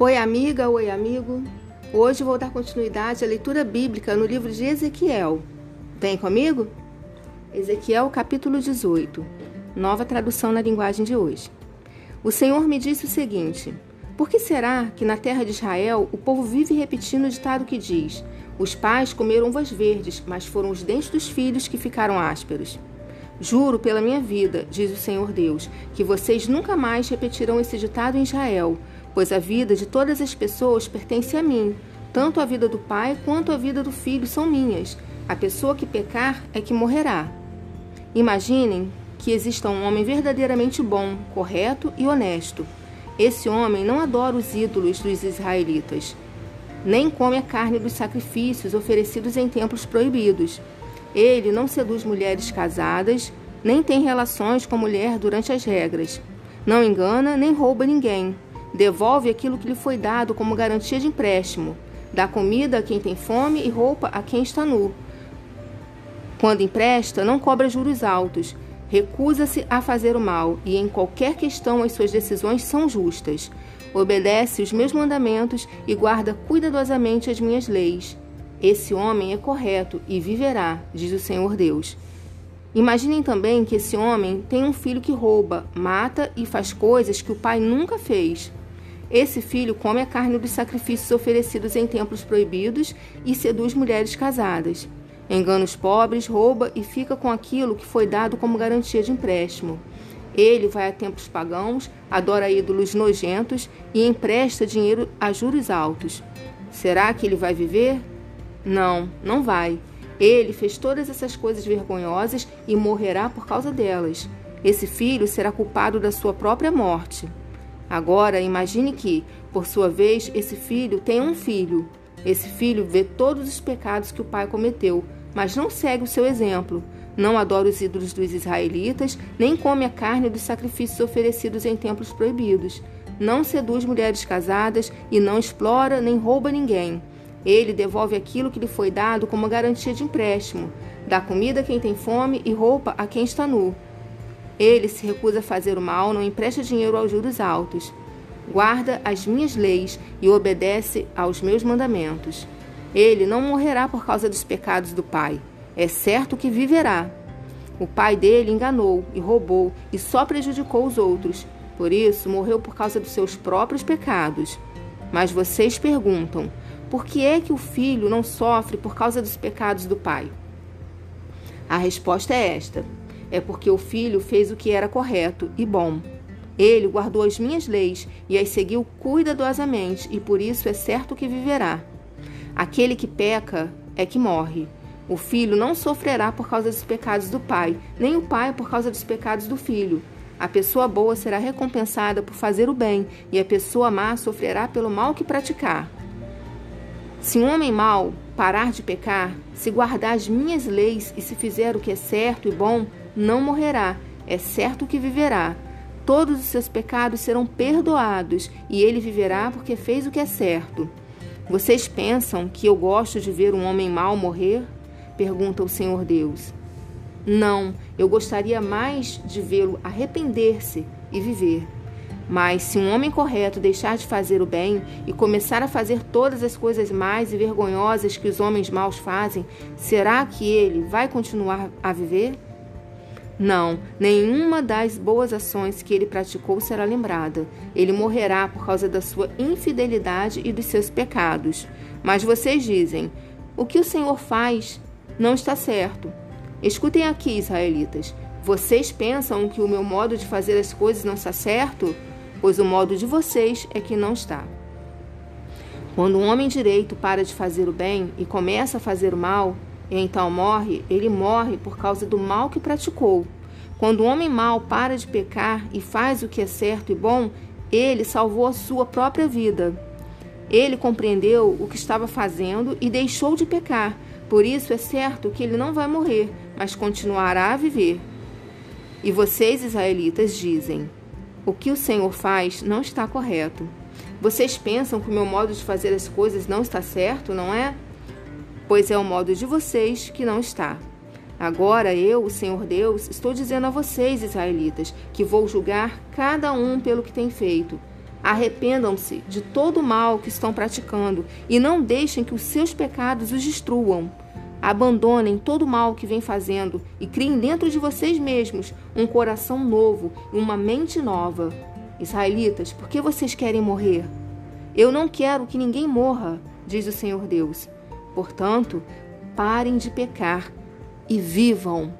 Oi, amiga, oi, amigo. Hoje vou dar continuidade à leitura bíblica no livro de Ezequiel. Vem comigo? Ezequiel, capítulo 18. Nova tradução na linguagem de hoje. O Senhor me disse o seguinte: Por que será que na terra de Israel o povo vive repetindo o ditado que diz: Os pais comeram uvas verdes, mas foram os dentes dos filhos que ficaram ásperos? Juro pela minha vida, diz o Senhor Deus, que vocês nunca mais repetirão esse ditado em Israel pois a vida de todas as pessoas pertence a mim. Tanto a vida do pai quanto a vida do filho são minhas. A pessoa que pecar é que morrerá. Imaginem que exista um homem verdadeiramente bom, correto e honesto. Esse homem não adora os ídolos dos israelitas, nem come a carne dos sacrifícios oferecidos em templos proibidos. Ele não seduz mulheres casadas, nem tem relações com mulher durante as regras. Não engana nem rouba ninguém Devolve aquilo que lhe foi dado como garantia de empréstimo. Dá comida a quem tem fome e roupa a quem está nu. Quando empresta, não cobra juros altos. Recusa-se a fazer o mal e em qualquer questão as suas decisões são justas. Obedece os meus mandamentos e guarda cuidadosamente as minhas leis. Esse homem é correto e viverá, diz o Senhor Deus. Imaginem também que esse homem tem um filho que rouba, mata e faz coisas que o pai nunca fez. Esse filho come a carne dos sacrifícios oferecidos em templos proibidos e seduz mulheres casadas. Engana os pobres, rouba e fica com aquilo que foi dado como garantia de empréstimo. Ele vai a templos pagãos, adora ídolos nojentos e empresta dinheiro a juros altos. Será que ele vai viver? Não, não vai. Ele fez todas essas coisas vergonhosas e morrerá por causa delas. Esse filho será culpado da sua própria morte. Agora, imagine que, por sua vez, esse filho tem um filho. Esse filho vê todos os pecados que o pai cometeu, mas não segue o seu exemplo. Não adora os ídolos dos israelitas, nem come a carne dos sacrifícios oferecidos em templos proibidos. Não seduz mulheres casadas e não explora nem rouba ninguém. Ele devolve aquilo que lhe foi dado como garantia de empréstimo. Dá comida a quem tem fome e roupa a quem está nu. Ele se recusa a fazer o mal, não empresta dinheiro aos juros altos. Guarda as minhas leis e obedece aos meus mandamentos. Ele não morrerá por causa dos pecados do pai. É certo que viverá. O pai dele enganou e roubou e só prejudicou os outros. Por isso, morreu por causa dos seus próprios pecados. Mas vocês perguntam: por que é que o filho não sofre por causa dos pecados do pai? A resposta é esta: é porque o filho fez o que era correto e bom. Ele guardou as minhas leis e as seguiu cuidadosamente, e por isso é certo que viverá. Aquele que peca é que morre. O filho não sofrerá por causa dos pecados do pai, nem o pai por causa dos pecados do filho. A pessoa boa será recompensada por fazer o bem, e a pessoa má sofrerá pelo mal que praticar. Se um homem mau parar de pecar, se guardar as minhas leis e se fizer o que é certo e bom, não morrerá, é certo que viverá. Todos os seus pecados serão perdoados e ele viverá porque fez o que é certo. Vocês pensam que eu gosto de ver um homem mau morrer? Pergunta o Senhor Deus. Não, eu gostaria mais de vê-lo arrepender-se e viver. Mas se um homem correto deixar de fazer o bem e começar a fazer todas as coisas mais e vergonhosas que os homens maus fazem, será que ele vai continuar a viver? Não, nenhuma das boas ações que ele praticou será lembrada. Ele morrerá por causa da sua infidelidade e dos seus pecados. Mas vocês dizem: o que o Senhor faz não está certo. Escutem aqui, israelitas. Vocês pensam que o meu modo de fazer as coisas não está certo? Pois o modo de vocês é que não está. Quando um homem direito para de fazer o bem e começa a fazer o mal, e então morre, ele morre por causa do mal que praticou. Quando o homem mau para de pecar e faz o que é certo e bom, ele salvou a sua própria vida. Ele compreendeu o que estava fazendo e deixou de pecar. Por isso é certo que ele não vai morrer, mas continuará a viver. E vocês, israelitas, dizem: O que o Senhor faz não está correto. Vocês pensam que o meu modo de fazer as coisas não está certo, não é? pois é o modo de vocês que não está. Agora eu, o Senhor Deus, estou dizendo a vocês, israelitas, que vou julgar cada um pelo que tem feito. Arrependam-se de todo o mal que estão praticando e não deixem que os seus pecados os destruam. Abandonem todo o mal que vem fazendo e criem dentro de vocês mesmos um coração novo e uma mente nova. Israelitas, por que vocês querem morrer? Eu não quero que ninguém morra, diz o Senhor Deus. Portanto, parem de pecar e vivam.